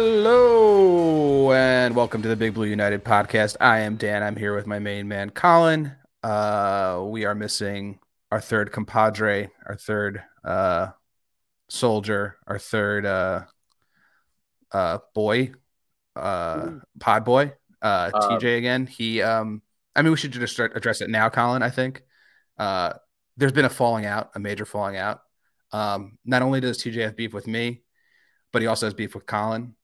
Hello and welcome to the Big Blue United podcast. I am Dan. I'm here with my main man, Colin. Uh, we are missing our third compadre, our third uh, soldier, our third uh, uh, boy, uh, pod boy, uh, TJ again. He, um, I mean, we should just start address it now, Colin. I think uh, there's been a falling out, a major falling out. Um, not only does TJ have beef with me, but he also has beef with Colin.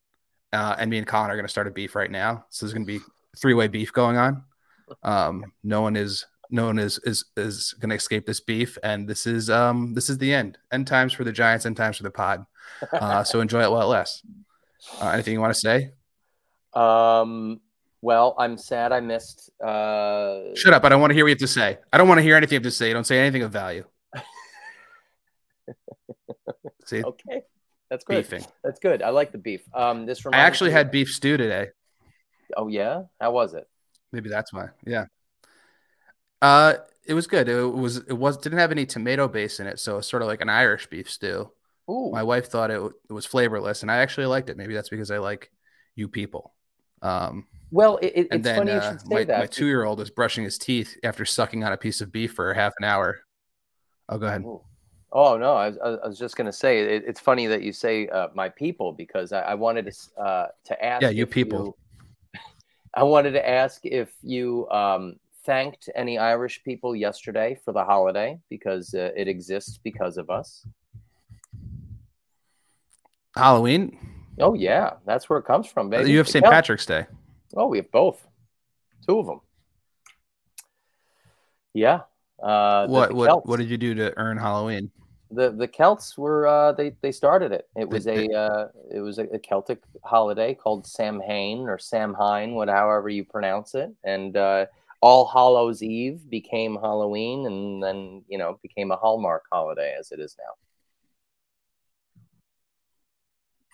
Uh, and me and Colin are going to start a beef right now. So there's going to be three way beef going on. Um, no one is no one is is is going to escape this beef, and this is um this is the end. End times for the Giants. End times for the pod. Uh, so enjoy it while it lasts. Uh, anything you want to say? Um, well, I'm sad I missed. Uh, Shut up! I don't want to hear what you have to say. I don't want to hear anything you have to say. Don't say anything of value. See, okay, that's good. beefing. That's good. I like the beef. Um, this I actually had beef stew today. Oh yeah, how was it? Maybe that's why. Yeah. Uh, it was good. It was it was didn't have any tomato base in it, so it's sort of like an Irish beef stew. Ooh, My wife thought it, it was flavorless, and I actually liked it. Maybe that's because I like you people. Um, well, it, it- and it's then funny you uh, should say my, that. my two year old is brushing his teeth after sucking on a piece of beef for half an hour. Oh, go ahead. Ooh. Oh no, I was, I was just going to say it, it's funny that you say uh, my people because I, I wanted to uh, to ask. Yeah, you people. I wanted to ask if you um, thanked any Irish people yesterday for the holiday because uh, it exists because of us. Halloween. Oh yeah, that's where it comes from, baby. You have St. Patrick's Day. Oh, we have both, two of them. Yeah. Uh, What what what did you do to earn Halloween? The the Celts were uh, they they started it. It was a uh, it was a, a Celtic holiday called Samhain or Samhain, what however you pronounce it, and uh, All Hallows Eve became Halloween, and then you know became a Hallmark holiday as it is now.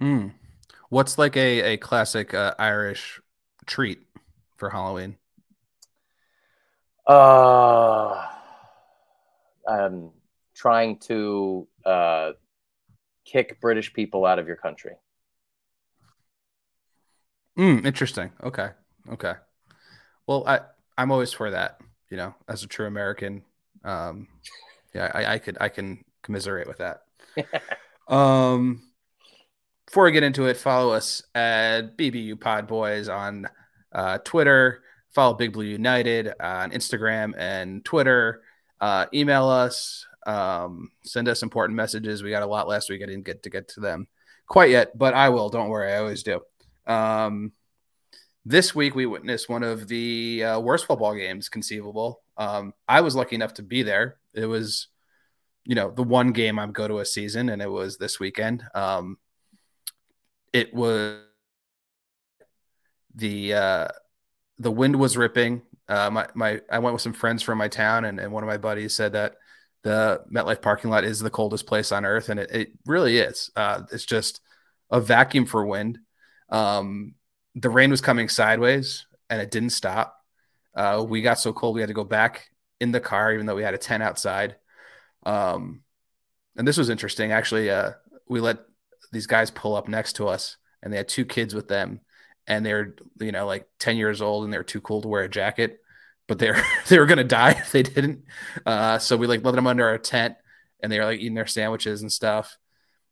Hmm. What's like a a classic uh, Irish treat for Halloween? Uh, um, trying to uh, kick British people out of your country. Mm, interesting. Okay. Okay. Well, I I'm always for that. You know, as a true American, um, yeah, I, I could I can commiserate with that. um, before I get into it, follow us at BBU Pod Boys on uh, Twitter. Follow Big Blue United on Instagram and Twitter. Uh, email us. Um, send us important messages. We got a lot last week. I didn't get to get to them quite yet, but I will. Don't worry. I always do. Um, this week we witnessed one of the uh, worst football games conceivable. Um, I was lucky enough to be there. It was, you know, the one game I go to a season, and it was this weekend. Um, it was the uh, the wind was ripping. Uh, my my I went with some friends from my town, and, and one of my buddies said that the MetLife parking lot is the coldest place on earth, and it, it really is. Uh, it's just a vacuum for wind. Um, the rain was coming sideways, and it didn't stop. Uh, we got so cold we had to go back in the car, even though we had a tent outside. Um, and this was interesting. Actually, uh, we let these guys pull up next to us, and they had two kids with them, and they're you know like ten years old, and they're too cool to wear a jacket, but they're they were gonna die if they didn't. Uh, so we like let them under our tent, and they were like eating their sandwiches and stuff.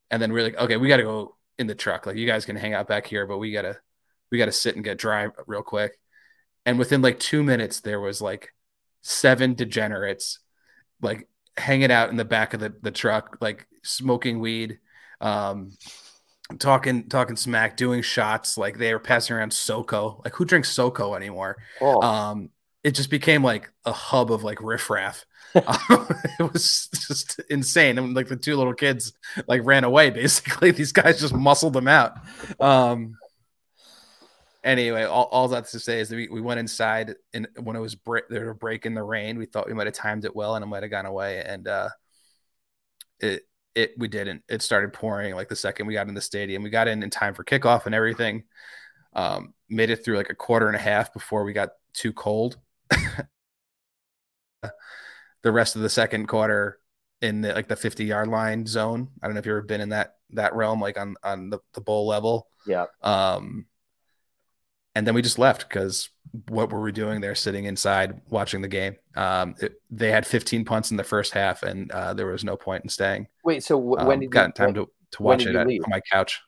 And then we're like, okay, we got to go in the truck. Like you guys can hang out back here, but we gotta we gotta sit and get dry real quick. And within like two minutes, there was like seven degenerates like hanging out in the back of the, the truck, like smoking weed, um, talking talking smack, doing shots. Like they were passing around SoCo. Like who drinks SoCo anymore? Oh, Um, it just became like a hub of like riffraff. Um, it was just insane. And like the two little kids like ran away. Basically, these guys just muscled them out. Um, anyway, all, all that's to say is that we, we went inside and when it was break, there was a break in the rain, we thought we might have timed it well and it might have gone away. And uh, it it we didn't. It started pouring like the second we got in the stadium. We got in in time for kickoff and everything. Um, made it through like a quarter and a half before we got too cold. the rest of the second quarter in the like the 50 yard line zone. I don't know if you've ever been in that that realm, like on on the, the bowl level. Yeah. Um, and then we just left because what were we doing there, sitting inside watching the game? Um, it, they had 15 punts in the first half, and uh, there was no point in staying. Wait, so w- Um, when did got you, time when- to to watch it at, on my couch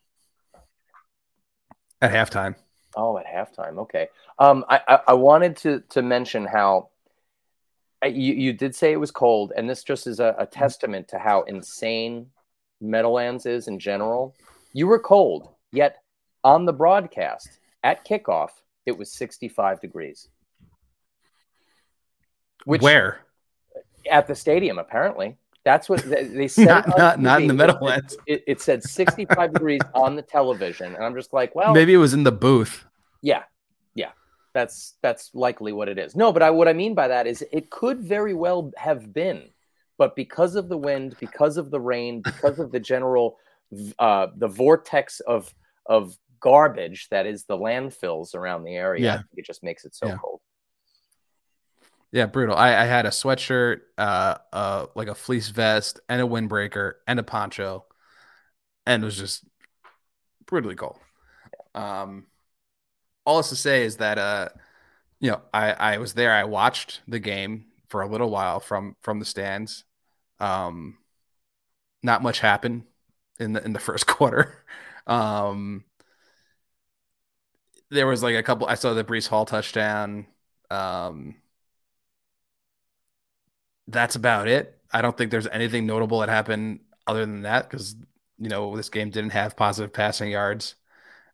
at halftime. Oh, at halftime. Okay. Um, I, I, I wanted to to mention how uh, you you did say it was cold, and this just is a, a testament to how insane Meadowlands is in general. You were cold, yet on the broadcast at kickoff, it was 65 degrees. Which Where? at the stadium apparently. That's what they, said. Not not not in the. Meadowlands. It, it said 65 degrees on the television, and I'm just like, well, Maybe it was in the booth. yeah, yeah, that's that's likely what it is. No, but I, what I mean by that is it could very well have been, but because of the wind, because of the rain, because of the general, uh, the vortex of of garbage that is the landfills around the area, I Yeah. think it just makes it so Yeah. cold. Yeah, brutal. I, I had a sweatshirt, uh, uh, like a fleece vest, and a windbreaker, and a poncho, and it was just brutally cold. Um, all this to say is that, uh, you know, I I was there. I watched the game for a little while from from the stands. Um, not much happened in the in the first quarter. Um, there was like a couple. I saw the Breece Hall touchdown. Um, that's about it. I don't think there's anything notable that happened other than that because you know this game didn't have positive passing yards.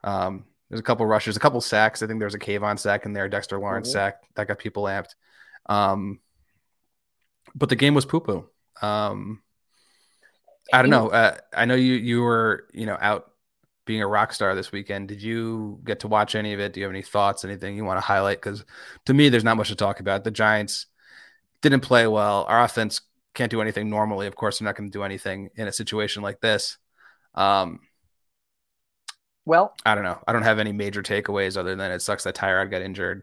Um, there's a couple rushes, a couple sacks. I think there was a Kayvon sack in there, Dexter Lawrence Mhm. sack that got people amped. Um, but the game was poo poo. Um, I don't know. Uh, I know you you were you know out being a rock star this weekend. Did you get to watch any of it? Do you have any thoughts? Anything you want to highlight? Because to me, there's not much to talk about. The Giants didn't play well. Our offense can't do anything normally. Of course, they're not going to do anything in a situation like this. Um, Well, I don't know. I don't have any major takeaways other than it sucks that Tyrod got injured.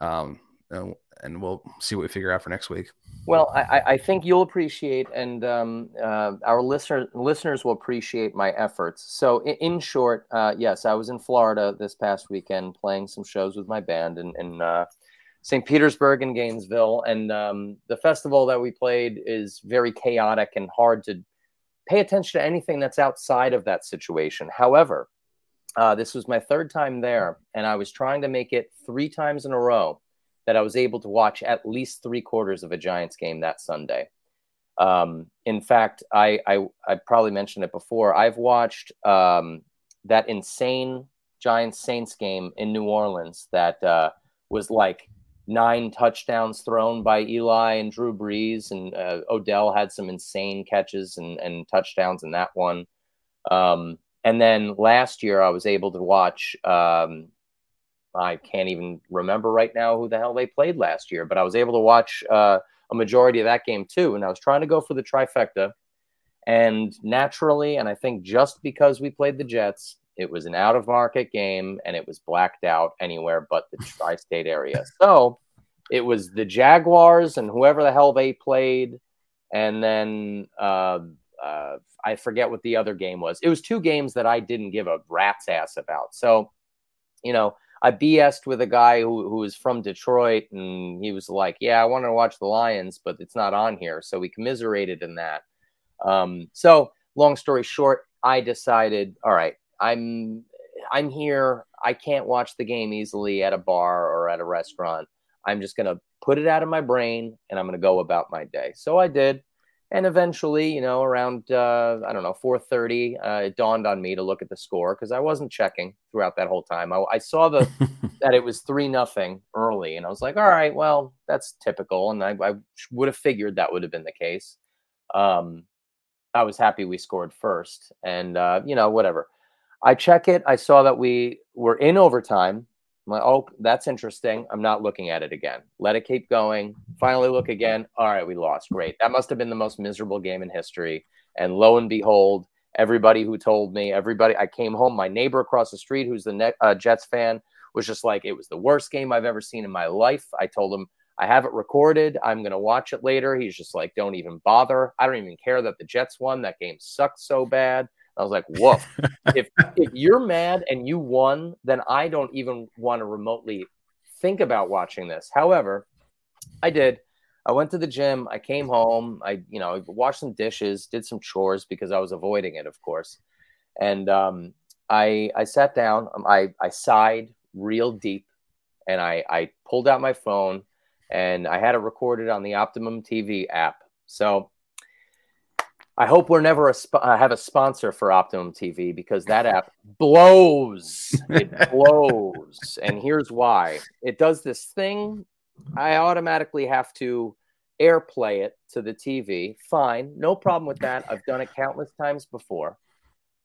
Um, and, and we'll see what we figure out for next week. Well, I, I- think you'll appreciate, and um, uh, our listener, listeners will appreciate my efforts. So, in, in short, uh, yes, I was in Florida this past weekend playing some shows with my band and, in uh, St. Petersburg and Gainesville. And um, the festival that we played is very chaotic and hard to pay attention to anything that's outside of that situation. However, uh, this was my third time there, and I was trying to make it three times in a row that I was able to watch at least three quarters of a Giants game that Sunday. Um, in fact, I, I I probably mentioned it before. I've watched um, that insane Giants Saints game in New Orleans that uh, was like nine touchdowns thrown by Eli and Drew Brees, and uh, Odell had some insane catches and, and touchdowns in that one. Um, and then last year, I was able to watch. Um, I can't even remember right now who the hell they played last year, but I was able to watch uh, a majority of that game too. And I was trying to go for the trifecta. And naturally, and I think just because we played the Jets, it was an out of market game and it was blacked out anywhere but the tri state area. So it was the Jaguars and whoever the hell they played. And then uh, uh, I forget what the other game was. It was two games that I didn't give a rat's ass about. So, you know, I BS'd with a guy who, who was from Detroit and he was like, Yeah, I want to watch the Lions, but it's not on here. So we commiserated in that. Um, so long story short, I decided, all right, I'm I'm here. I can't watch the game easily at a bar or at a restaurant. I'm just gonna put it out of my brain and I'm gonna go about my day. So I did. And eventually, you know, around uh, I don't know, 4:30, uh, it dawned on me to look at the score because I wasn't checking throughout that whole time. I, I saw the that it was three nothing early, and I was like, all right, well, that's typical, and I, I would have figured that would have been the case. Um, I was happy we scored first, and uh, you know, whatever. I check it. I saw that we were in overtime. I'm like, oh, that's interesting. I'm not looking at it again. Let it keep going. Finally, look again. All right, we lost. Great. That must have been the most miserable game in history. And lo and behold, everybody who told me, everybody, I came home. My neighbor across the street, who's the uh, Jets fan, was just like, it was the worst game I've ever seen in my life. I told him, I have it recorded. I'm going to watch it later. He's just like, don't even bother. I don't even care that the Jets won. That game sucked so bad. I was like, whoa, if, if you're mad and you won, then I don't even want to remotely think about watching this. However, I did. I went to the gym. I came home. I, you know, washed some dishes, did some chores because I was avoiding it, of course. And um, I, I sat down. Um, I, I sighed real deep, and I, I pulled out my phone, and I had it recorded on the Optimum TV app. So I hope we're never a sp- uh, have a sponsor for Optimum TV because that app blows. It blows, and here's why. It does this thing. I automatically have to AirPlay it to the TV. Fine, no problem with that. I've done it countless times before.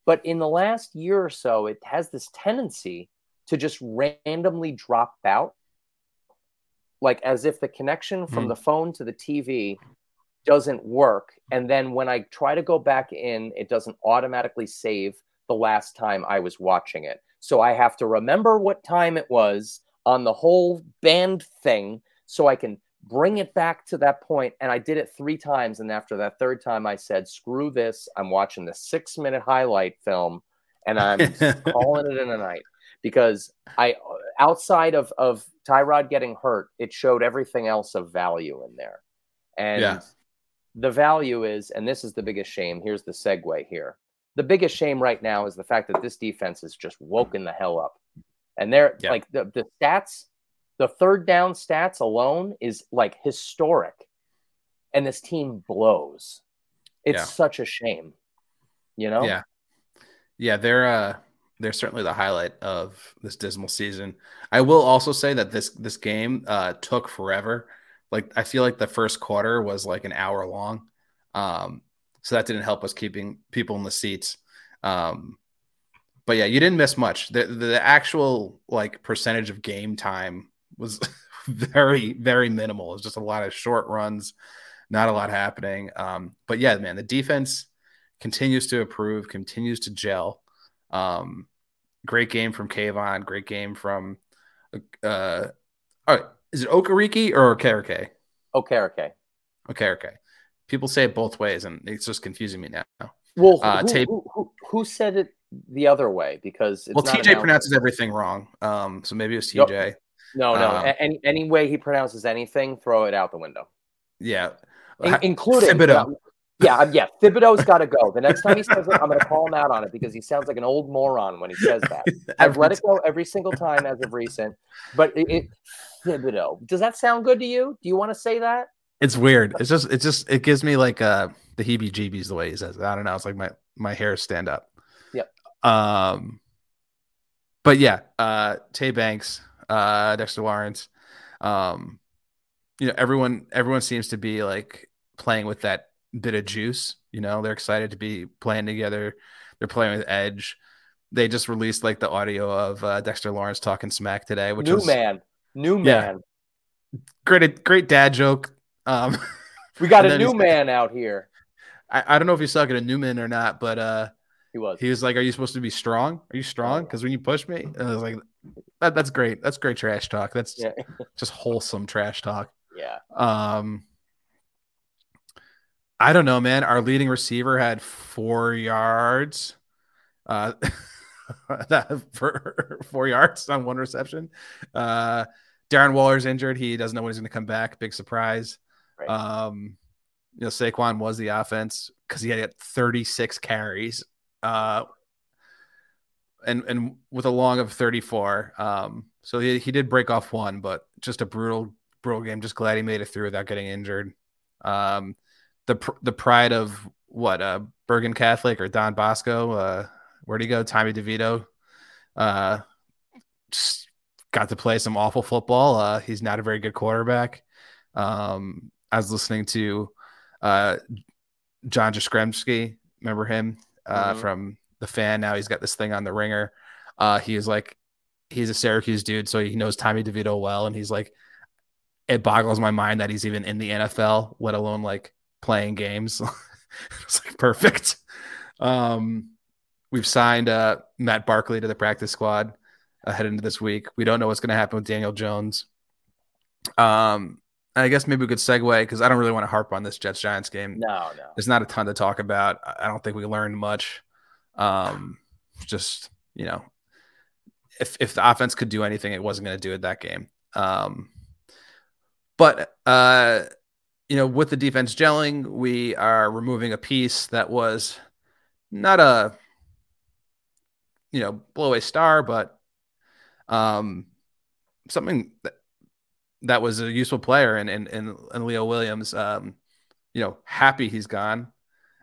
But in the last year or so, it has this tendency to just randomly drop out, like as if the connection from mm. the phone to the TV doesn't work. And then when I try to go back in, it doesn't automatically save the last time I was watching it. So I have to remember what time it was on the whole band thing so I can bring it back to that point. And I did it three times. And after that third time, I said, screw this. I'm watching the six minute highlight film and I'm calling it in a night because I, outside of, of Tyrod getting hurt, it showed everything else of value in there. And yeah the value is, and this is the biggest shame. Here's the segue here. The biggest shame right now is the fact that this defense is just woken the hell up. And they're yep. like the, the stats, the third down stats alone is like historic. And this team blows. It's yeah. such a shame. You know? Yeah. Yeah, they're uh they're certainly the highlight of this dismal season. I will also say that this this game uh took forever like I feel like the first quarter was like an hour long. Um, so that didn't help us keeping people in the seats. Um, but yeah, you didn't miss much. The the actual like percentage of game time was very very minimal. It was just a lot of short runs, not a lot happening. Um, but yeah, man, the defense continues to improve, continues to gel. Um, great game from Kayvon, great game from uh, all right is it Okereke or Okereke? Okereke. Okereke. People say it both ways, and it's just confusing me now. Well, uh, who, who, who, who, said it the other way? Because well, TJ pronounces everything wrong. Um, so maybe it's TJ. No, no. Um, any any way he pronounces anything, throw it out the window. Yeah, In, including Thibodeau. Yeah, yeah. Thibodeau's got to go. The next time he says it, I'm going to call him out on it because he sounds like an old moron when he says that. I've let it go every single time as of recent, but it, it Thibodeau. Does that sound good to you? Do you want to say that? It's weird. It's just it just it gives me like uh the heebie jeebies the way he says it. I don't know. It's like my my hair stand up. Yep. Um but yeah, uh Tay Banks, uh Dexter Lawrence, um, you know, everyone everyone seems to be like playing with that bit of juice. You know, they're excited to be playing together. They're playing with Edge. They just released like the audio of uh, Dexter Lawrence talking smack today, which new was man, new man, yeah, great, great dad joke. Um, we got a new man out here. I, I don't know if he's talking to Newman or not, but uh, he was. He was like, "Are you supposed to be strong? Are you strong? Because when you push me, and I was like, that, "That's great. That's great trash talk. That's yeah. just wholesome trash talk." Yeah. Um, I don't know, man. Our leading receiver had four yards. Uh, for four yards on one reception. Uh, Darren Waller's injured. He doesn't know when he's going to come back. Big surprise. Right. Um, you know, Saquon was the offense because he had 36 carries. Uh, and and with a long of 34. Um, so he, he did break off one, but just a brutal, brutal game. Just glad he made it through without getting injured. Um, the the pride of what uh Bergen Catholic or Don Bosco. Uh, where'd he go? Tommy DeVito. Uh, got to play some awful football. Uh, he's not a very good quarterback. Um, I was listening to uh, John Jastremski. Remember him uh, mm-hmm. from the fan? Now he's got this thing on the ringer. Uh, he is like, he's a Syracuse dude, so he knows Tommy DeVito well, and he's like, it boggles my mind that he's even in the NFL, let alone like playing games. it's like perfect. Um, we've signed uh, Matt Barkley to the practice squad uh, head into this week. We don't know what's going to happen with Daniel Jones. Um, I guess maybe we could segue because I don't really want to harp on this Jets Giants game. No, no. There's not a ton to talk about. I don't think we learned much. Um, just you know, if if the offense could do anything, it wasn't going to do it that game. Um, but uh, you know, with the defense gelling, we are removing a piece that was not a you know blow a star, but um, something that, that was a useful player and and and, Leo Williams. Um, you know, happy he's gone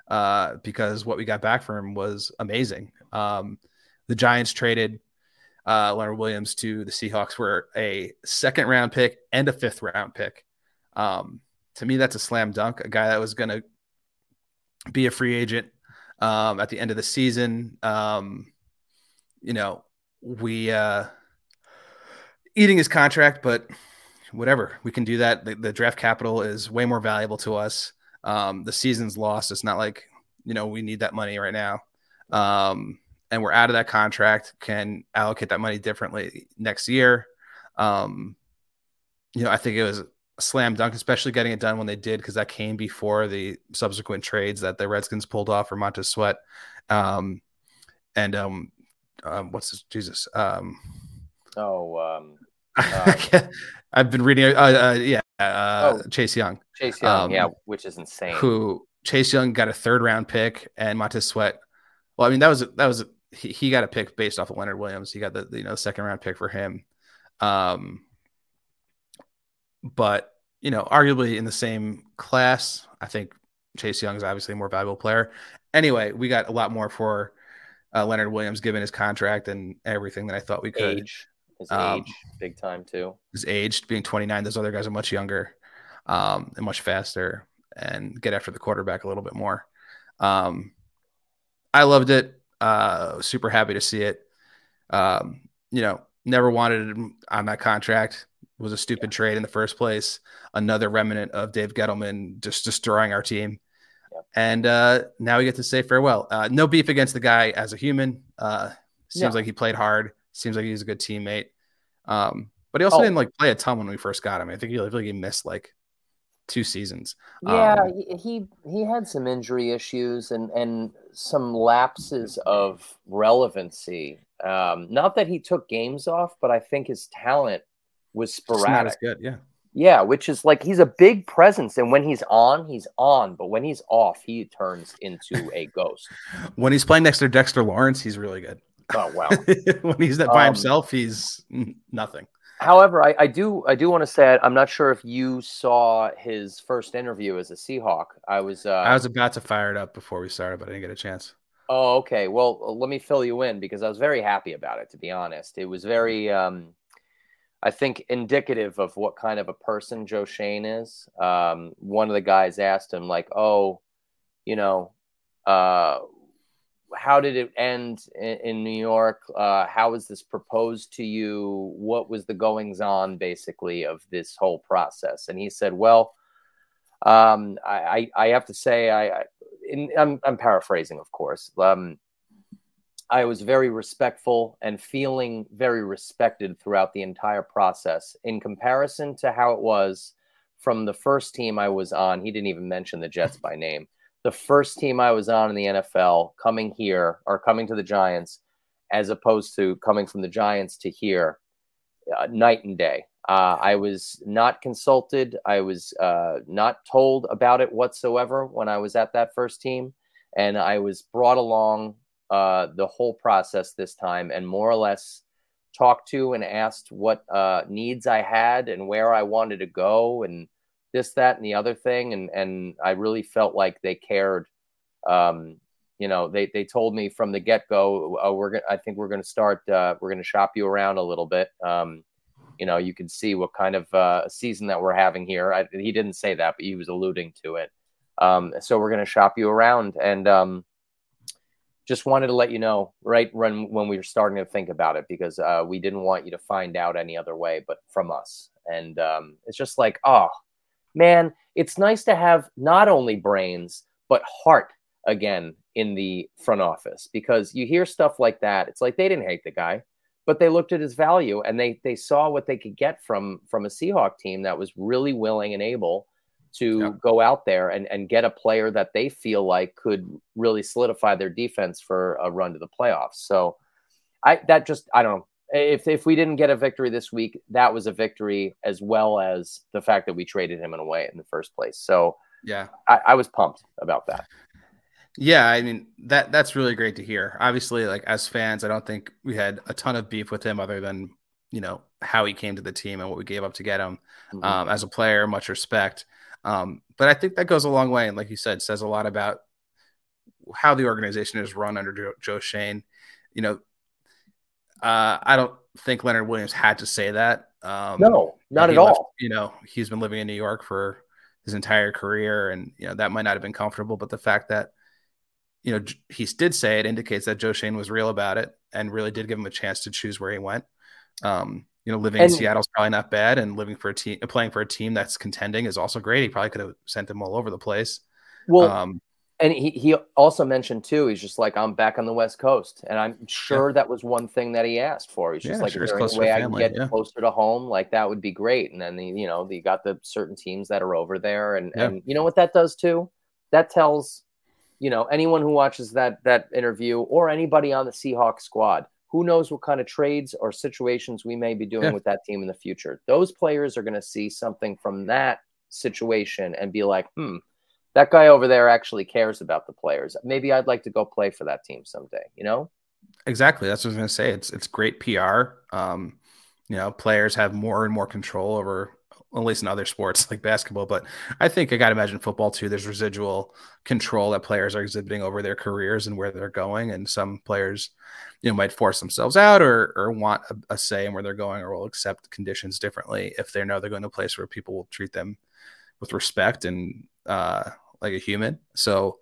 uh, because what we got back from him was amazing. Um, the Giants traded uh, Leonard Williams to the Seahawks for a second round pick and a fifth round pick. Um, to me, that's a slam dunk. A guy that was going to be a free agent um, at the end of the season. Um, you know, we uh, eating his contract, but whatever we can do that. The, the draft capital is way more valuable to us. Um, the season's lost. It's not like you know we need that money right now. Um, and we're out of that contract. Can allocate that money differently next year. Um, you know, I think it was slam dunk, especially getting it done when they did, because that came before the subsequent trades that the Redskins pulled off for Montez Sweat. Um, and um, um, what's this? Jesus? Um, oh, um, uh, I've been reading. Uh, uh, yeah, uh, oh, Chase Young. Chase Young, um, yeah, which is insane. Who Chase Young got a third round pick, and Montez Sweat. Well, I mean that was that was he, he got a pick based off of Leonard Williams. He got the you know second round pick for him. Um, but you know, arguably in the same class, I think Chase Young is obviously a more valuable player. Anyway, we got a lot more for uh, Leonard Williams given his contract and everything that I thought we could. Age, his um, age, big time too. His age being 29, those other guys are much younger um, and much faster and get after the quarterback a little bit more. Um, I loved it. Uh, super happy to see it. Um, you know, never wanted him on that contract was a stupid trade in the first place. Another remnant of Dave Gettleman just destroying our team. And uh, now we get to say farewell. Uh, no beef against the guy as a human. Uh, seems like he played hard. Seems like he's a good teammate. Um, but he also oh. didn't like play a ton when we first got him. I think he like he missed like two seasons. Yeah, um, he he had some injury issues and and some lapses of relevancy. Um, not that he took games off, but I think his talent was sporadic. not as good, yeah. Yeah, which is like he's a big presence, and when he's on, he's on, but when he's off, he turns into a ghost. when he's playing next to Dexter Lawrence, he's really good. Oh wow! when he's that by um, himself, he's nothing. However, I, I do I do want to say I'm not sure if you saw his first interview as a Seahawk. I was uh, I was about to fire it up before we started, but I didn't get a chance. Oh, okay. Well, let me fill you in because I was very happy about it. To be honest, it was very um, I think indicative of what kind of a person Joe Schoen is. Um, one of the guys asked him, like, "Oh, you know, uh, how did it end in, in New York? Uh, how was this proposed to you? What was the goings on, basically, of this whole process?" And he said, "Well, um, I, I, I have to say, I, I in, I'm, I'm paraphrasing, of course." Um, I was very respectful and feeling very respected throughout the entire process in comparison to how it was from the first team I was on. He didn't even mention the Jets by name. The first team I was on in the NFL coming here or coming to the Giants, as opposed to coming from the Giants to here, uh, night and day. Uh, I was not consulted. I was uh, not told about it whatsoever when I was at that first team. And I was brought along uh, the whole process this time and more or less talked to and asked what uh, needs I had and where I wanted to go and this, that, and the other thing. And, and I really felt like they cared. Um, you know, they, they told me from the get go, oh, we're going I think we're going to start, uh, we're going to shop you around a little bit. Um, you know, you can see what kind of uh, season that we're having here. I, he didn't say that, but he was alluding to it. Um, so we're going to shop you around. And, um, just wanted to let you know right when when we were starting to think about it because uh, we didn't want you to find out any other way but from us. And um, it's just like oh man it's nice to have not only brains but heart again in the front office because you hear stuff like that. It's like they didn't hate the guy but they looked at his value and they they saw what they could get from from a Seahawk team that was really willing and able to Yep. go out there and, and get a player that they feel like could really solidify their defense for a run to the playoffs. So I that just I don't know. If if we didn't get a victory this week, that was a victory as well as the fact that we traded him in a way in the first place. So Yeah. I, I was pumped about that. Yeah, I mean that that's really great to hear. Obviously, like as fans, I don't think we had a ton of beef with him other than you know how he came to the team and what we gave up to get him. Mhm. Um, as a player, much respect. Um, but I think that goes a long way, and like you said, says a lot about how the organization is run under Joe, Joe Schoen. You know, uh, I don't think Leonard Williams had to say that. Um, no, not at left- all. you know, he's been living in New York for his entire career, and you know that might not have been comfortable. But the fact that you know he did say it indicates that Joe Schoen was real about it and really did give him a chance to choose where he went. Um, you know, living And- in Seattle's probably not bad, and living for a team, playing for a team that's contending is also great. He probably could have sent them all over the place. Well, um, and he, he also mentioned too, he's just like, I'm back on the West Coast. And I'm sure that was one thing that he asked for. He's just Yeah, like, sure, any way I can get yeah. closer to home? Like that would be great. And then, the, you know, you got the certain teams that are over there. And, Yeah. and you know what that does too? That tells, you know, anyone who watches that, that interview or anybody on the Seahawks squad, who knows what kind of trades or situations we may be doing Yeah. with that team in the future. Those players are going to see something from that situation and be like, hmm, that guy over there actually cares about the players. Maybe I'd like to go play for that team someday, you know? Exactly. That's what I was going to say. It's it's great PR. Um, you know, players have more and more control over, at least in other sports like basketball. But I think I got to imagine football too. There's residual control that players are exhibiting over their careers and where they're going. And some players, you know, might force themselves out or or want a, a say in where they're going, or will accept conditions differently if they know they're going to a place where people will treat them with respect and uh, like a human. So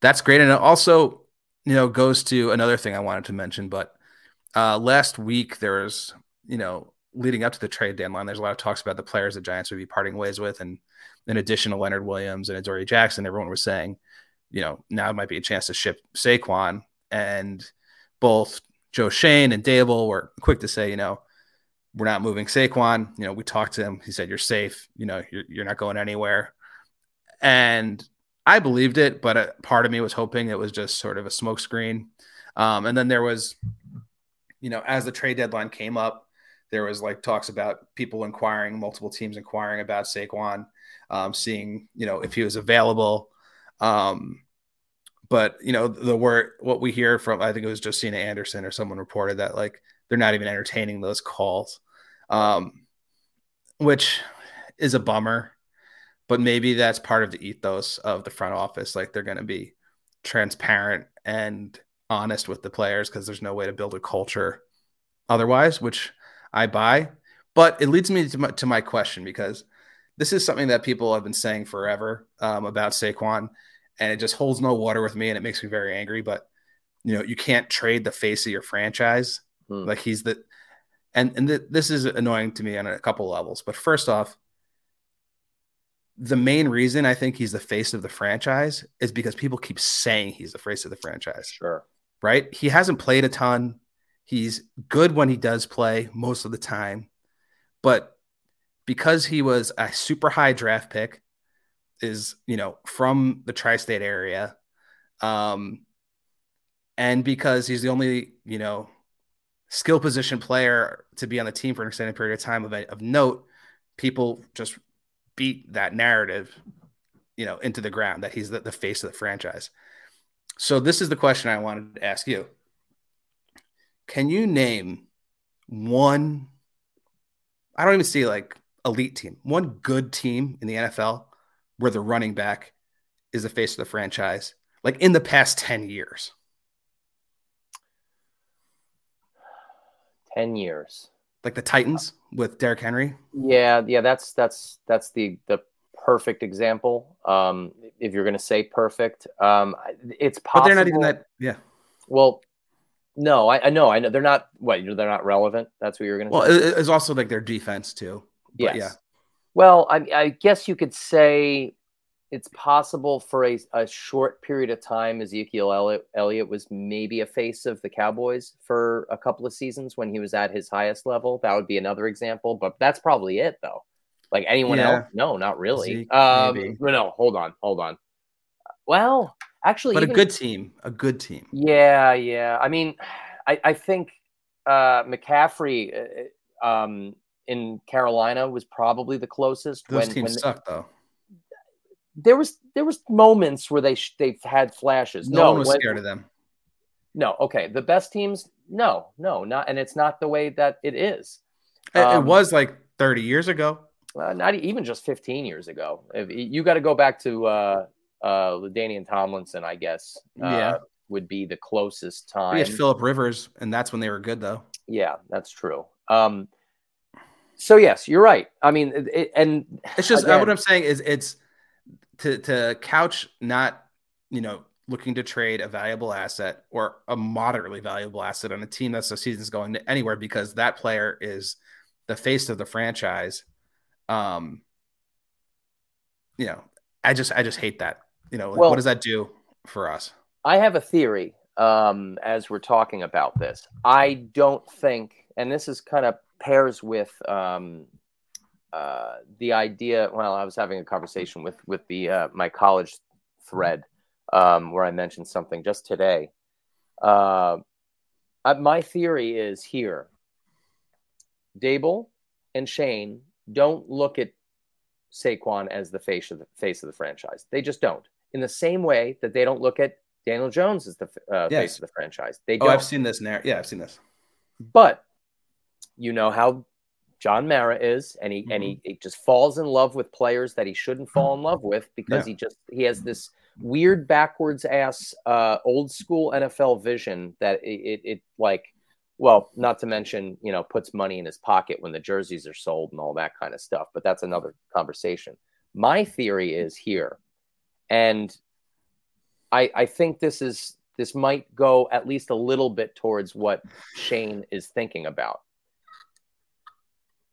that's great. And it also, you know, goes to another thing I wanted to mention. But uh, last week there was, you know, leading up to the trade deadline, there's a lot of talks about the players the Giants would be parting ways with, and in addition to Leonard Williams and Adoree Jackson, everyone was saying, you know, now might be a chance to ship Saquon, and both Joe Schoen and Daboll were quick to say, you know, we're not moving Saquon. You know, we talked to him. He said, you're safe. You know, you're, you're not going anywhere. And I believed it, but a part of me was hoping it was just sort of a smokescreen. Um, and then there was, you know, as the trade deadline came up, there was like talks about people inquiring, multiple teams inquiring about Saquon, um, seeing, you know, if he was available. Um, but you know, the word what we hear from I think it was Josina Anderson or someone reported that like they're not even entertaining those calls, um, which is a bummer. But maybe that's part of the ethos of the front office. Like they're going to be transparent and honest with the players because there's no way to build a culture otherwise, which I buy. But it leads me to my, to my question because this is something that people have been saying forever um, about Saquon, and it just holds no water with me, and it makes me very angry. But you know, you can't trade the face of your franchise. Hmm. Like he's the, and and th- this is annoying to me on a couple levels. But first off, the main reason I think he's the face of the franchise is because people keep saying he's the face of the franchise Sure. right? He hasn't played a ton. He's good when he does play most of the time. But because he was a super high draft pick, is, you know, from the tri state area, um, and because he's the only, you know, skill position player to be on the team for an extended period of time of, of note, people just beat that narrative, you know, into the ground that he's the, the face of the franchise. So this is the question I wanted to ask you. Can you name one I don't even see like elite team, one good team in the NFL where the running back is the face of the franchise, like in the past 10 years? 10 years. Like the Titans with Derrick Henry? Yeah, yeah, that's that's that's the the perfect example. Um, if you're going to say perfect, um, it's possible. But they're not even that, yeah. Well, no, I, I know, I know they're not. What you know, they're not relevant. That's what you're going to Well, say. it's also like their defense too. Yes. yeah. Well, I, I guess you could say it's possible for a, a short period of time. Ezekiel Elliott, Elliott was maybe a face of the Cowboys for a couple of seasons when he was at his highest level. That would be another example, but that's probably it, though. Like anyone Yeah. else? No, not really. Zeke, um, no, no, hold on, hold on. Well, actually, But even, a good team, a good team. Yeah, yeah. I mean, I, I think uh, McCaffrey uh, um, in Carolina was probably the closest. Those when, teams when suck though. there was there was moments where they sh- they've had flashes. No, No, one was when- scared of them. no. Okay, the best teams, no, no, not, and it's not the way that it is. It, it Um, was like 30 years ago. Uh, not even just 15 years ago. If, you got to go back to uh, uh, LaDainian Tomlinson, I guess. Uh, Yeah. would be the closest time. had Philip Rivers, and that's when they were good though. Yeah, that's true. Um, so yes, you're right. I mean, it, it- and It's just uh, Again. what I'm saying is it's to to couch not you know looking to trade a valuable asset or a moderately valuable asset on a team that's the season's going anywhere because that player is the face of the franchise. Um, you know, I just I just hate that. You know, Well- what does that do for us? I have a theory um, as we're talking about this. I don't think, and this is kind of pairs with um, uh, the idea. Well, I was having a conversation with with the uh, my college thread um, where I mentioned something just today. Uh, uh, my theory is here: Daboll and Schoen don't look at Saquon as the face of the face of the franchise. They just don't. In the same way that they don't look at Daniel Jones as the uh, Yes. face of the franchise. They Oh, don't. I've seen this narr Yeah, I've seen this. But you know how John Mara is, and he and he, he just falls in love with players that he shouldn't fall in love with because Yeah. he just he has this weird backwards ass uh, old school NFL vision that it, it, it like well not to mention you know puts money in his pocket when the jerseys are sold and all that kind of stuff but that's another conversation my theory is here and i i think this is this might go at least a little bit towards what Schoen is thinking about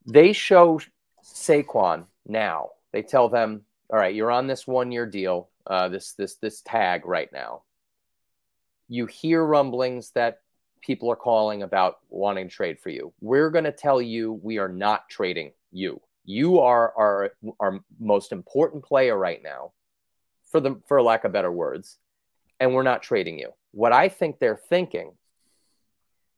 they show saquon now they tell them all right you're on this one year deal uh, this this this tag right now you hear rumblings that people are calling about wanting to trade for you. We're going to tell you we are not trading you. You are our our most important player right now, for the for lack of better words, and we're not trading you. What I think they're thinking,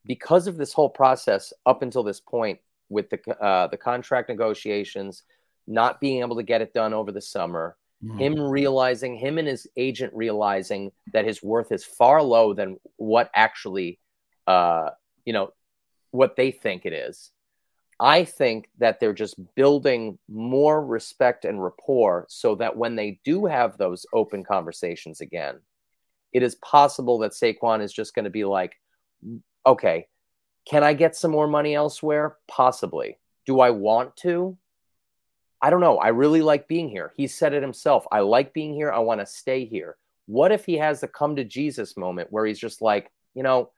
because of this whole process up until this point with the uh, the contract negotiations, not being able to get it done over the summer, him realizing him and his agent realizing that his worth is far low than what actually uh you know what they think it is i think that they're just building more respect and rapport so that when they do have those open conversations again it is possible that Saquon is just going to be like okay can i get some more money elsewhere possibly do i want to I don't know. I really like being here. He said it himself. I like being here. I want to stay here. What if he has the come to Jesus moment where he's just like, you know,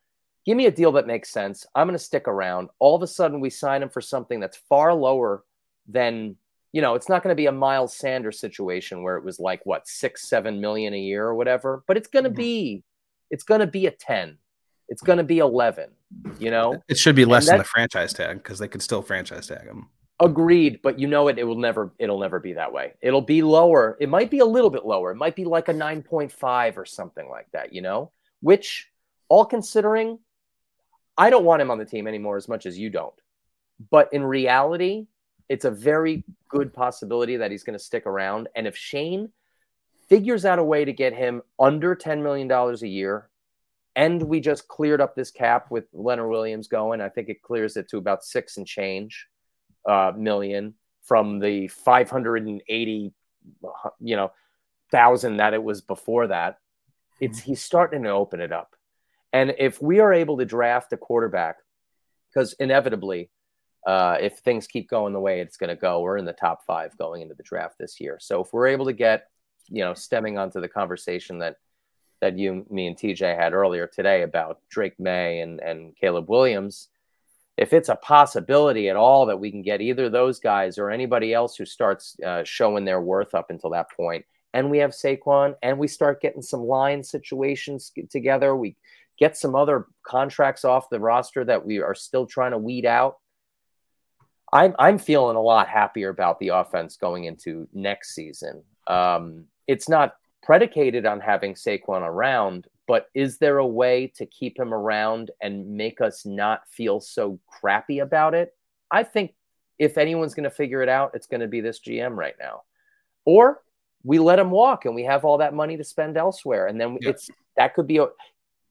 give me a deal that makes sense. I'm going to stick around. All of a sudden, we sign him for something that's far lower than, you know, it's not going to be a Miles Sanders situation where it was like, what, six, seven million a year or whatever, but it's going to Mhm. be, it's going to be a 10. It's going to be 11, you know? It should be less than the franchise tag because they could still franchise tag him. Agreed, but you know it. It will never. It'll never be that way. It'll be lower. It might be a little bit lower. It might be like a nine point five or something like that. You know, which all considering, I don't want him on the team anymore as much as you don't. But in reality, it's a very good possibility that he's going to stick around. And if Schoen figures out a way to get him under ten million dollars a year, and we just cleared up this cap with Leonard Williams going, I think it clears it to about six and change uh, million from the 580 you know thousand that it was before that it's he's starting to open it up and if we are able to draft a quarterback because inevitably uh, if things keep going the way it's going to go we're in the top five going into the draft this year. So if we're able to get you know stemming onto the conversation that that you me and tj had earlier today about Drake Maye and and caleb williams if it's a possibility at all that we can get either those guys or anybody else who starts uh, showing their worth up until that point, and we have Saquon, and we start getting some line situations together, we get some other contracts off the roster that we are still trying to weed out. I'm I'm feeling a lot happier about the offense going into next season. Um, it's not predicated on having Saquon around, but is there a way to keep him around and make us not feel so crappy about it? I think if anyone's going to figure it out, it's going to be this GM right now. Or we let him walk and we have all that money to spend elsewhere. And then yeah. it's that could be a,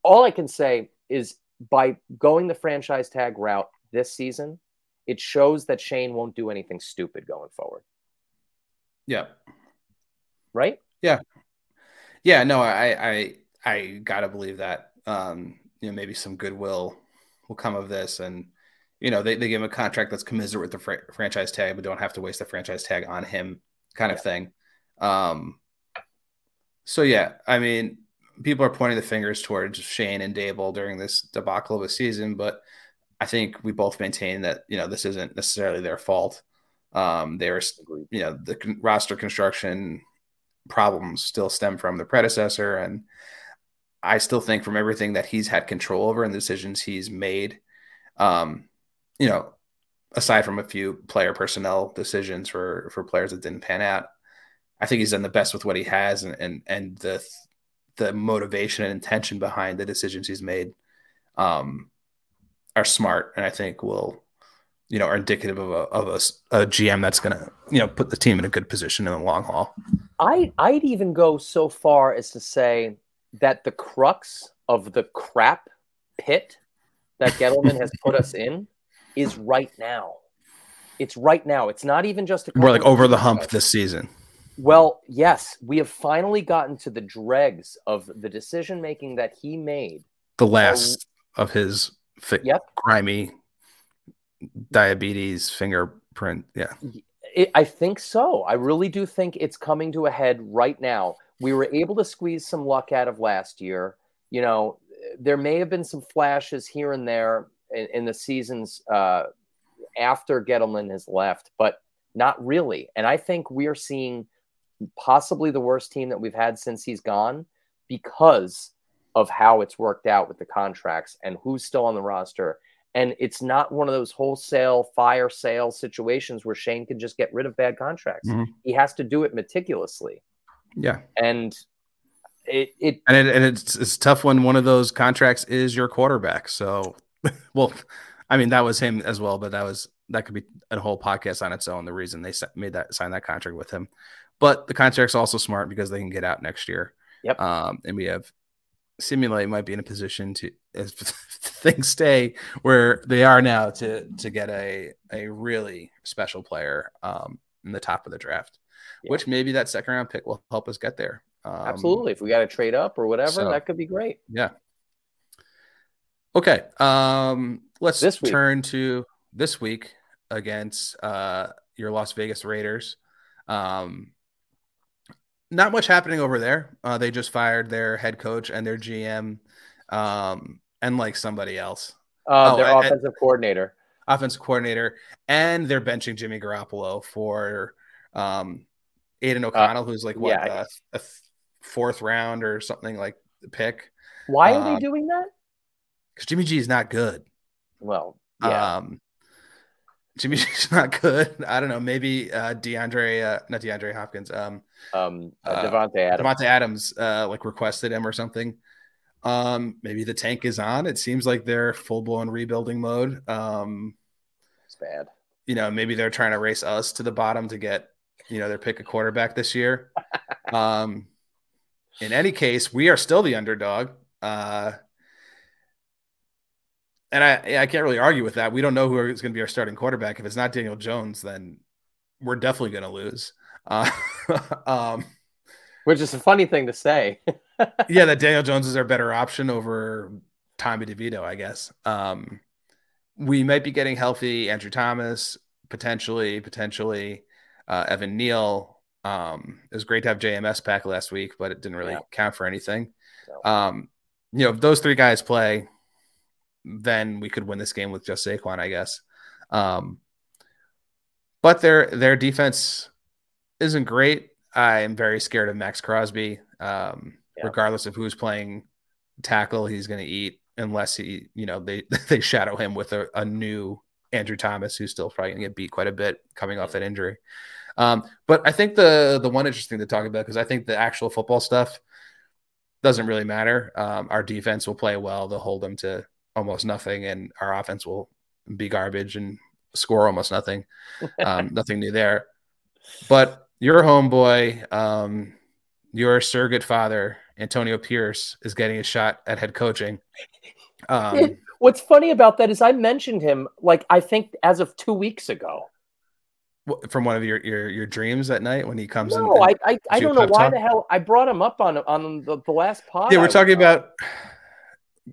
all I can say is by going the franchise tag route this season, it shows that Schoen won't do anything stupid going forward. Yeah. Right? Yeah. Yeah, no, I I I gotta believe that. Um, you know, maybe some goodwill will come of this and you know, they, they give him a contract that's commiserate with the fr- franchise tag, but don't have to waste the franchise tag on him, kind yeah. of thing. Um, so yeah, I mean, people are pointing the fingers towards Schoen and Daboll during this debacle of a season, but I think we both maintain that you know this isn't necessarily their fault. Um, there's you know the con- roster construction problems still stem from the predecessor, and I still think from everything that he's had control over and the decisions he's made, um, you know, aside from a few player personnel decisions for for players that didn't pan out, I think he's done the best with what he has, and and and the the motivation and intention behind the decisions he's made um, are smart, and I think will you know are indicative of a of a, a GM that's going to you know put the team in a good position in the long haul. I I'd even go so far as to say that the crux of the crap pit that Gettleman has put us in is right now. It's right now. It's not even just a. We're like over the hump this season. Well, yes, we have finally gotten to the dregs of the decision making that he made. The last of his fi- yep. grimy diabetes fingerprint. Yeah. It, I think so. I really do think it's coming to a head right now. We were able to squeeze some luck out of last year. You know, there may have been some flashes here and there in, in the seasons uh, after Gettleman has left, but not really. And I think we are seeing possibly the worst team that we've had since he's gone because of how it's worked out with the contracts and who's still on the roster. And it's not one of those wholesale fire sale situations where Schoen can just get rid of bad contracts. Mm-hmm. He has to do it meticulously. Yeah. And it, it and, it, and it's, it's tough when one of those contracts is your quarterback. So, well, I mean, that was him as well, but that was, that could be a whole podcast on its own. The reason they made that, sign that contract with him. But the contract's also smart because they can get out next year. Yep. Um, and we have Simulate might be in a position to, as things stay where they are now, to to get a a really special player um, in the top of the draft, yeah. which maybe that second round pick will help us get there. Um, Absolutely. If we got to trade up or whatever, so, that could be great. Yeah. Okay. Um, let's this turn to this week against uh, your Las Vegas Raiders. Um, not much happening over there. Uh, they just fired their head coach and their GM, um, and like somebody else. Uh, oh, their offensive coordinator. Offensive coordinator, and they're benching Jimmy Garoppolo for um, Aidan uh, O'Connell, uh, who's like what yeah, a, a, fourth round or something like the pick. Why are um, they doing that? Because Jimmy G is not good. Well, yeah. Um, Jimmy G's not good. I don't know. Maybe uh, DeAndre, uh, not DeAndre Hopkins. Um, um, uh, Davante Adams. Davante Adams, uh, like requested him or something. Um, maybe the tank is on. It seems like they're full blown rebuilding mode. Um, it's bad. You know, maybe they're trying to race us to the bottom to get, you know, their pick a quarterback this year. um, in any case, we are still the underdog. Uh, and I I can't really argue with that. We don't know who is going to be our starting quarterback. If it's not Daniel Jones, then we're definitely going to lose. Uh, um, Which is a funny thing to say. yeah, that Daniel Jones is our better option over Tommy DeVito, I guess. Um, we might be getting healthy. Andrew Thomas potentially, potentially uh, Evan Neal. Um, it was great to have JMS back last week, but it didn't really yeah. count for anything. No. Um, you know, if those three guys play, then we could win this game with just Saquon, I guess. Um, but their their defense isn't great. I am very scared of Maxx Crosby. Um, yeah. Regardless of who's playing tackle, he's going to eat unless he, you know, they they shadow him with a, a new Andrew Thomas, who's still probably going to get beat quite a bit coming off that injury. Um, but I think the the one interesting to talk about because I think the actual football stuff doesn't really matter. Um, our defense will play well; they'll hold them to almost nothing, and our offense will be garbage and score almost nothing. Um, nothing new there. But your homeboy, um, your surrogate father, Antonio Pierce, is getting a shot at head coaching. Um, What's funny about that is I mentioned him like I think as of two weeks ago. From one of your your, your dreams at night when he comes no, in. I I, I don't know why the hell I brought him up on on the, the last pod. Yeah, we're talking about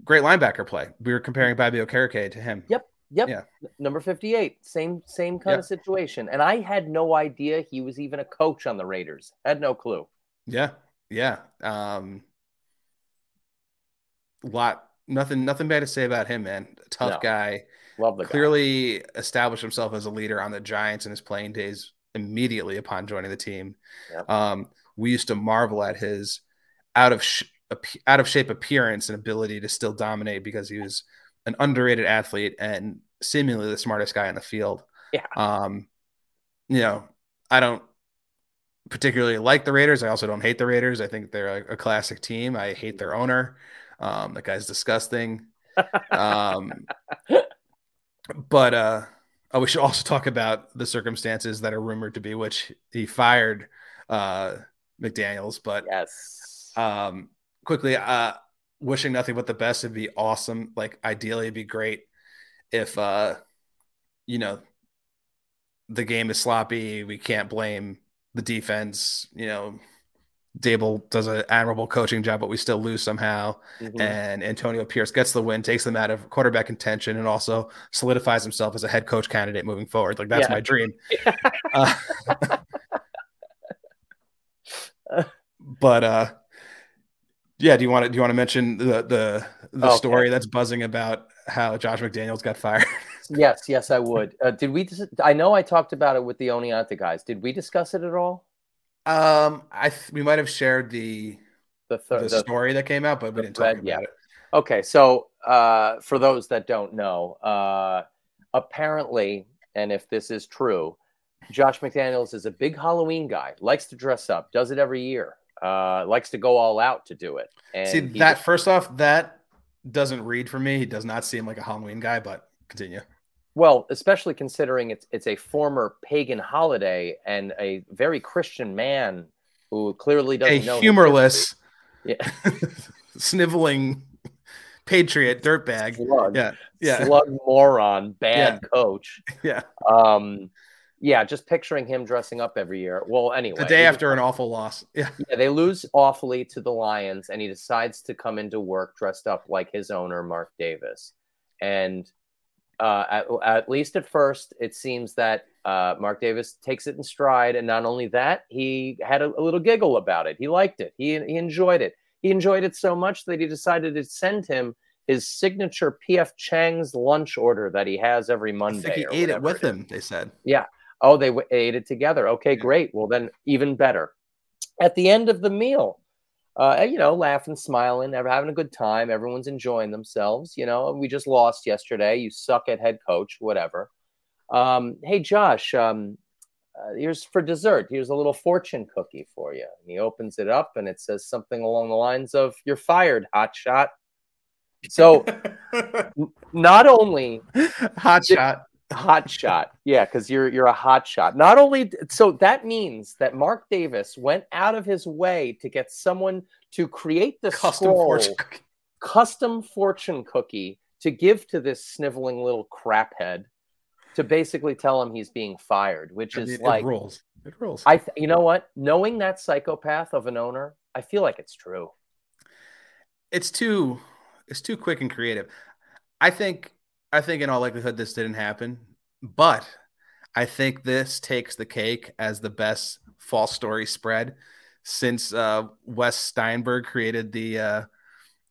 great linebacker play. We were comparing Bobby Okereke to him. Yep. Yep. Yeah. Number 58. Same same kind yep. of situation. And I had no idea he was even a coach on the Raiders. Had no clue. Yeah. Yeah. Um lot nothing nothing bad to say about him, man. Tough no. guy. Love the clearly guy. established himself as a leader on the Giants in his playing days immediately upon joining the team. Yep. Um, we used to marvel at his out of sh- out of shape appearance and ability to still dominate because he was an underrated athlete and seemingly the smartest guy in the field. Yeah. Um, you know, I don't particularly like the Raiders. I also don't hate the Raiders. I think they're a, a classic team. I hate their owner. Um, that guy's disgusting. um, but uh, oh, we should also talk about the circumstances that are rumored to be which he fired uh, McDaniels. But yes, um, quickly, uh, wishing nothing but the best. It'd be awesome. Like ideally, it'd be great if uh, you know the game is sloppy. We can't blame the defense. You know, Daboll does an admirable coaching job, but we still lose somehow. Mm-hmm. And Antonio Pierce gets the win, takes them out of quarterback contention, and also solidifies himself as a head coach candidate moving forward. Like that's yeah. my dream. uh, but uh, yeah, do you want to do you want to mention the the the okay. story that's buzzing about how Josh McDaniels got fired? yes, yes, I would. Uh, did we? I know I talked about it with the Oneonta guys. Did we discuss it at all? Um, I th- we might have shared the the, th- the, the story that came out, but we didn't talk about yeah. it. Okay, so uh, for those that don't know, uh, apparently, and if this is true, Josh McDaniels is a big Halloween guy. Likes to dress up. Does it every year. Uh, likes to go all out to do it. And See that first off, that doesn't read for me. He does not seem like a Halloween guy, but continue. Well, especially considering it's it's a former pagan holiday and a very Christian man who clearly doesn't a know humorless, yeah, sniveling patriot dirtbag. Slug, yeah, yeah, slug moron, bad yeah. coach. Yeah. Um, yeah, just picturing him dressing up every year. Well, anyway, the day after an awful loss. Yeah. Yeah, they lose awfully to the Lions, and he decides to come into work dressed up like his owner, Mark Davis. And uh, at, at, least at first, it seems that uh, Mark Davis takes it in stride, and not only that, he had a, a, little giggle about it. He liked it. He he enjoyed it. He enjoyed it so much that he decided to send him his signature PF Chang's lunch order that he has every Monday. he ate it with him. They said. Yeah. Oh, they ate it together. Okay, great. Well, then even better. At the end of the meal, uh, you know, laughing, smiling, having a good time. Everyone's enjoying themselves. You know, we just lost yesterday. You suck at head coach, whatever. Um, hey, Josh, um, uh, here's for dessert. Here's a little fortune cookie for you. And he opens it up and it says something along the lines of, You're fired, hot shot. So, not only hot shot, hot shot. Yeah because you're you're a hot shot. Not only so that means that mark davis went out of his way to get someone to create the custom scroll, fortune cookie. custom fortune cookie to give to this sniveling little craphead to basically tell him he's being fired which is it, like it rules. It rules. I th- you know what? Knowing that psychopath of an owner i feel like it's true. It's too it's too quick and creative. I think I think in all likelihood this didn't happen, but I think this takes the cake as the best false story spread since uh, Wes Steinberg created the uh,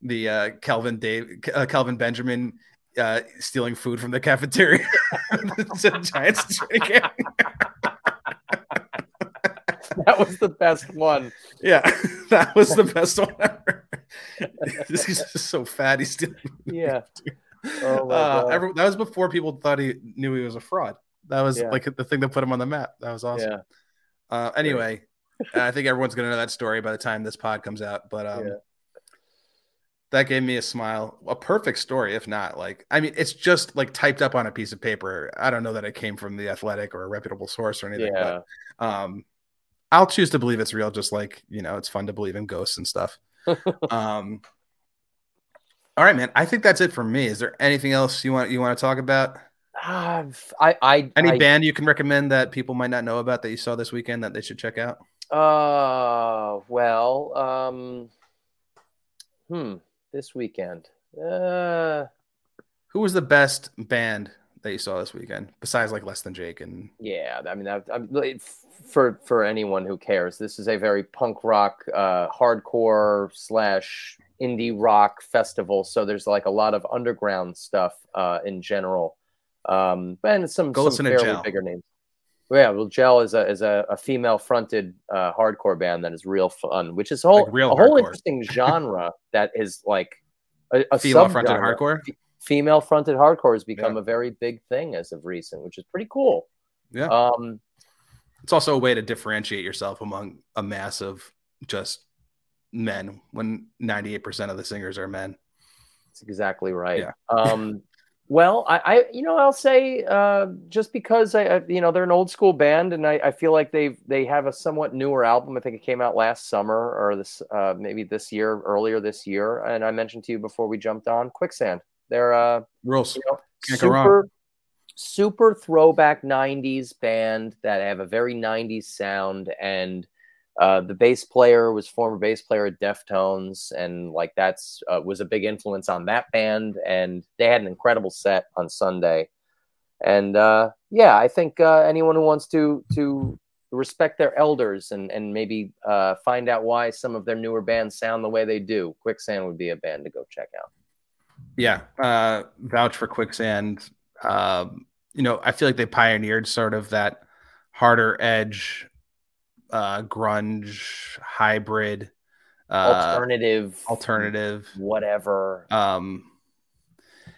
the uh, Kelvin Dave uh, Kelvin Benjamin uh, stealing food from the cafeteria. the Giants that was the best one. Yeah, that was the best one ever. He's just so fat. He's still yeah. Oh Uh, every- that was before people thought he knew he was a fraud. That was Yeah. like the thing that put him on the map. That was awesome. Yeah. Uh, anyway, I think everyone's gonna know that story by the time this pod comes out. But um, Yeah. that gave me a smile. A perfect story, if not like I mean, it's just like typed up on a piece of paper. I don't know that it came from the Athletic or a reputable source or anything. Yeah. But um, I'll choose to believe it's real. Just like you know, it's fun to believe in ghosts and stuff. um. All right, man. I think that's it for me. Is there anything else you want you want to talk about? Ah, I, I, Any I, band you can recommend that people might not know about that you saw this weekend that they should check out? Uh, well, um, hmm, this weekend. Uh, Who was the best band that you saw this weekend besides like Less Than Jake and yeah, I mean, that, I'm, for for anyone who cares, this is a very punk rock, uh, hardcore slash indie rock festival. So there's like a lot of underground stuff, uh, in general, um, and some Go some fairly bigger names. Well, yeah, well, Gel is a is a, a female fronted uh, hardcore band that is real fun, which is a whole Like a whole interesting genre that is like a, a female fronted hardcore? Female fronted hardcore has become Yeah. a very big thing as of recent, which is pretty cool. Yeah. Um, It's also a way to differentiate yourself among a mass of just men when 98% of the singers are men. That's exactly right. Yeah. Um, well, I, I, you know, I'll say uh, just because I, I, you know, they're an old school band, and I, I feel like they've they have a somewhat newer album. I think it came out last summer or this, uh, maybe this year, earlier this year. And I mentioned to you before we jumped on Quicksand. They're uh, Rules. you know, super, super throwback '90s band that have a very '90s sound, and uh, the bass player was former bass player at Deftones, and like that's uh, was a big influence on that band. And they had an incredible set on Sunday, and uh, yeah, I think uh, anyone who wants to to respect their elders and and maybe uh, find out why some of their newer bands sound the way they do, Quicksand would be a band to go check out. Yeah. Uh, vouch for Quicksand. Um, you know, I feel like they pioneered sort of that harder edge, uh, grunge, hybrid, uh, Alternative, alternative. whatever. um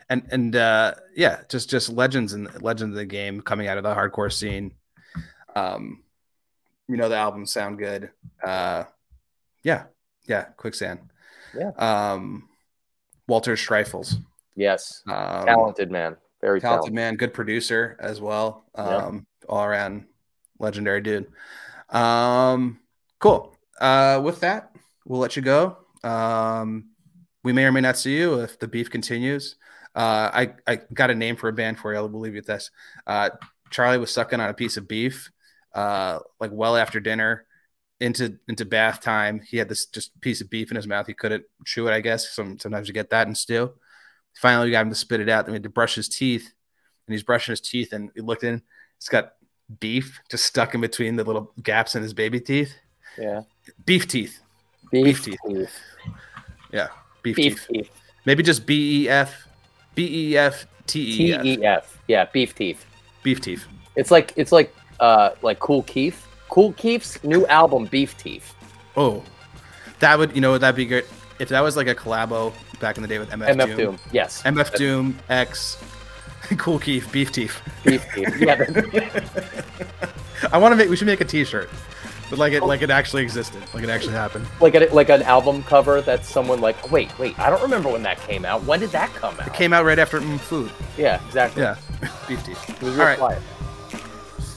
and and uh yeah just just legends and legends of the game coming out of the hardcore scene um you know the albums sound good uh yeah yeah quicksand Yeah. um walter schreifels Yes, um talented man, very talented talented. man good producer as well Yeah. um all around legendary dude um cool. Uh with that we'll let you go. Um we may or may not see you if the beef continues. Uh i i got a name for a band for you. I'll leave you with this. Uh charlie was sucking on a piece of beef uh like well after dinner into into bath time. He had this just piece of beef in his mouth. He couldn't chew it i guess. Some, sometimes you get that in stew. Finally we got him to spit it out. Then we had to brush his teeth and he's brushing his teeth and he looked in. It's got beef just stuck in between the little gaps in his baby teeth Yeah, beef teeth beef, Beef teeth. teeth. yeah beef, beef teeth teeth, maybe just b-e-f b-e-f T t-e-f E F. Yeah, beef teeth. beef teeth It's like it's like uh like Kool Keith. Kool Keith's new album, Beef Teeth. oh that would you know that'd be good if that was like a collabo back in the day with mf, MF doom. Doom. Yes, mf doom x kool keith beef teeth Beef Teeth. Yeah, i want to make we should make a t-shirt but like it like it actually existed like it actually happened like a, like an album cover that's someone like, wait, wait, I don't remember when that came out. When did that come out? It came out right after mm, food yeah, exactly. yeah beef teeth It was real right quiet.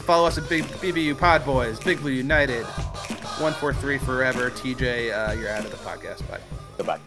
Follow us at Big BBU Pod Boys, Big Blue United, one four three forever. TJ, uh, you're out of the podcast. Bye. Goodbye.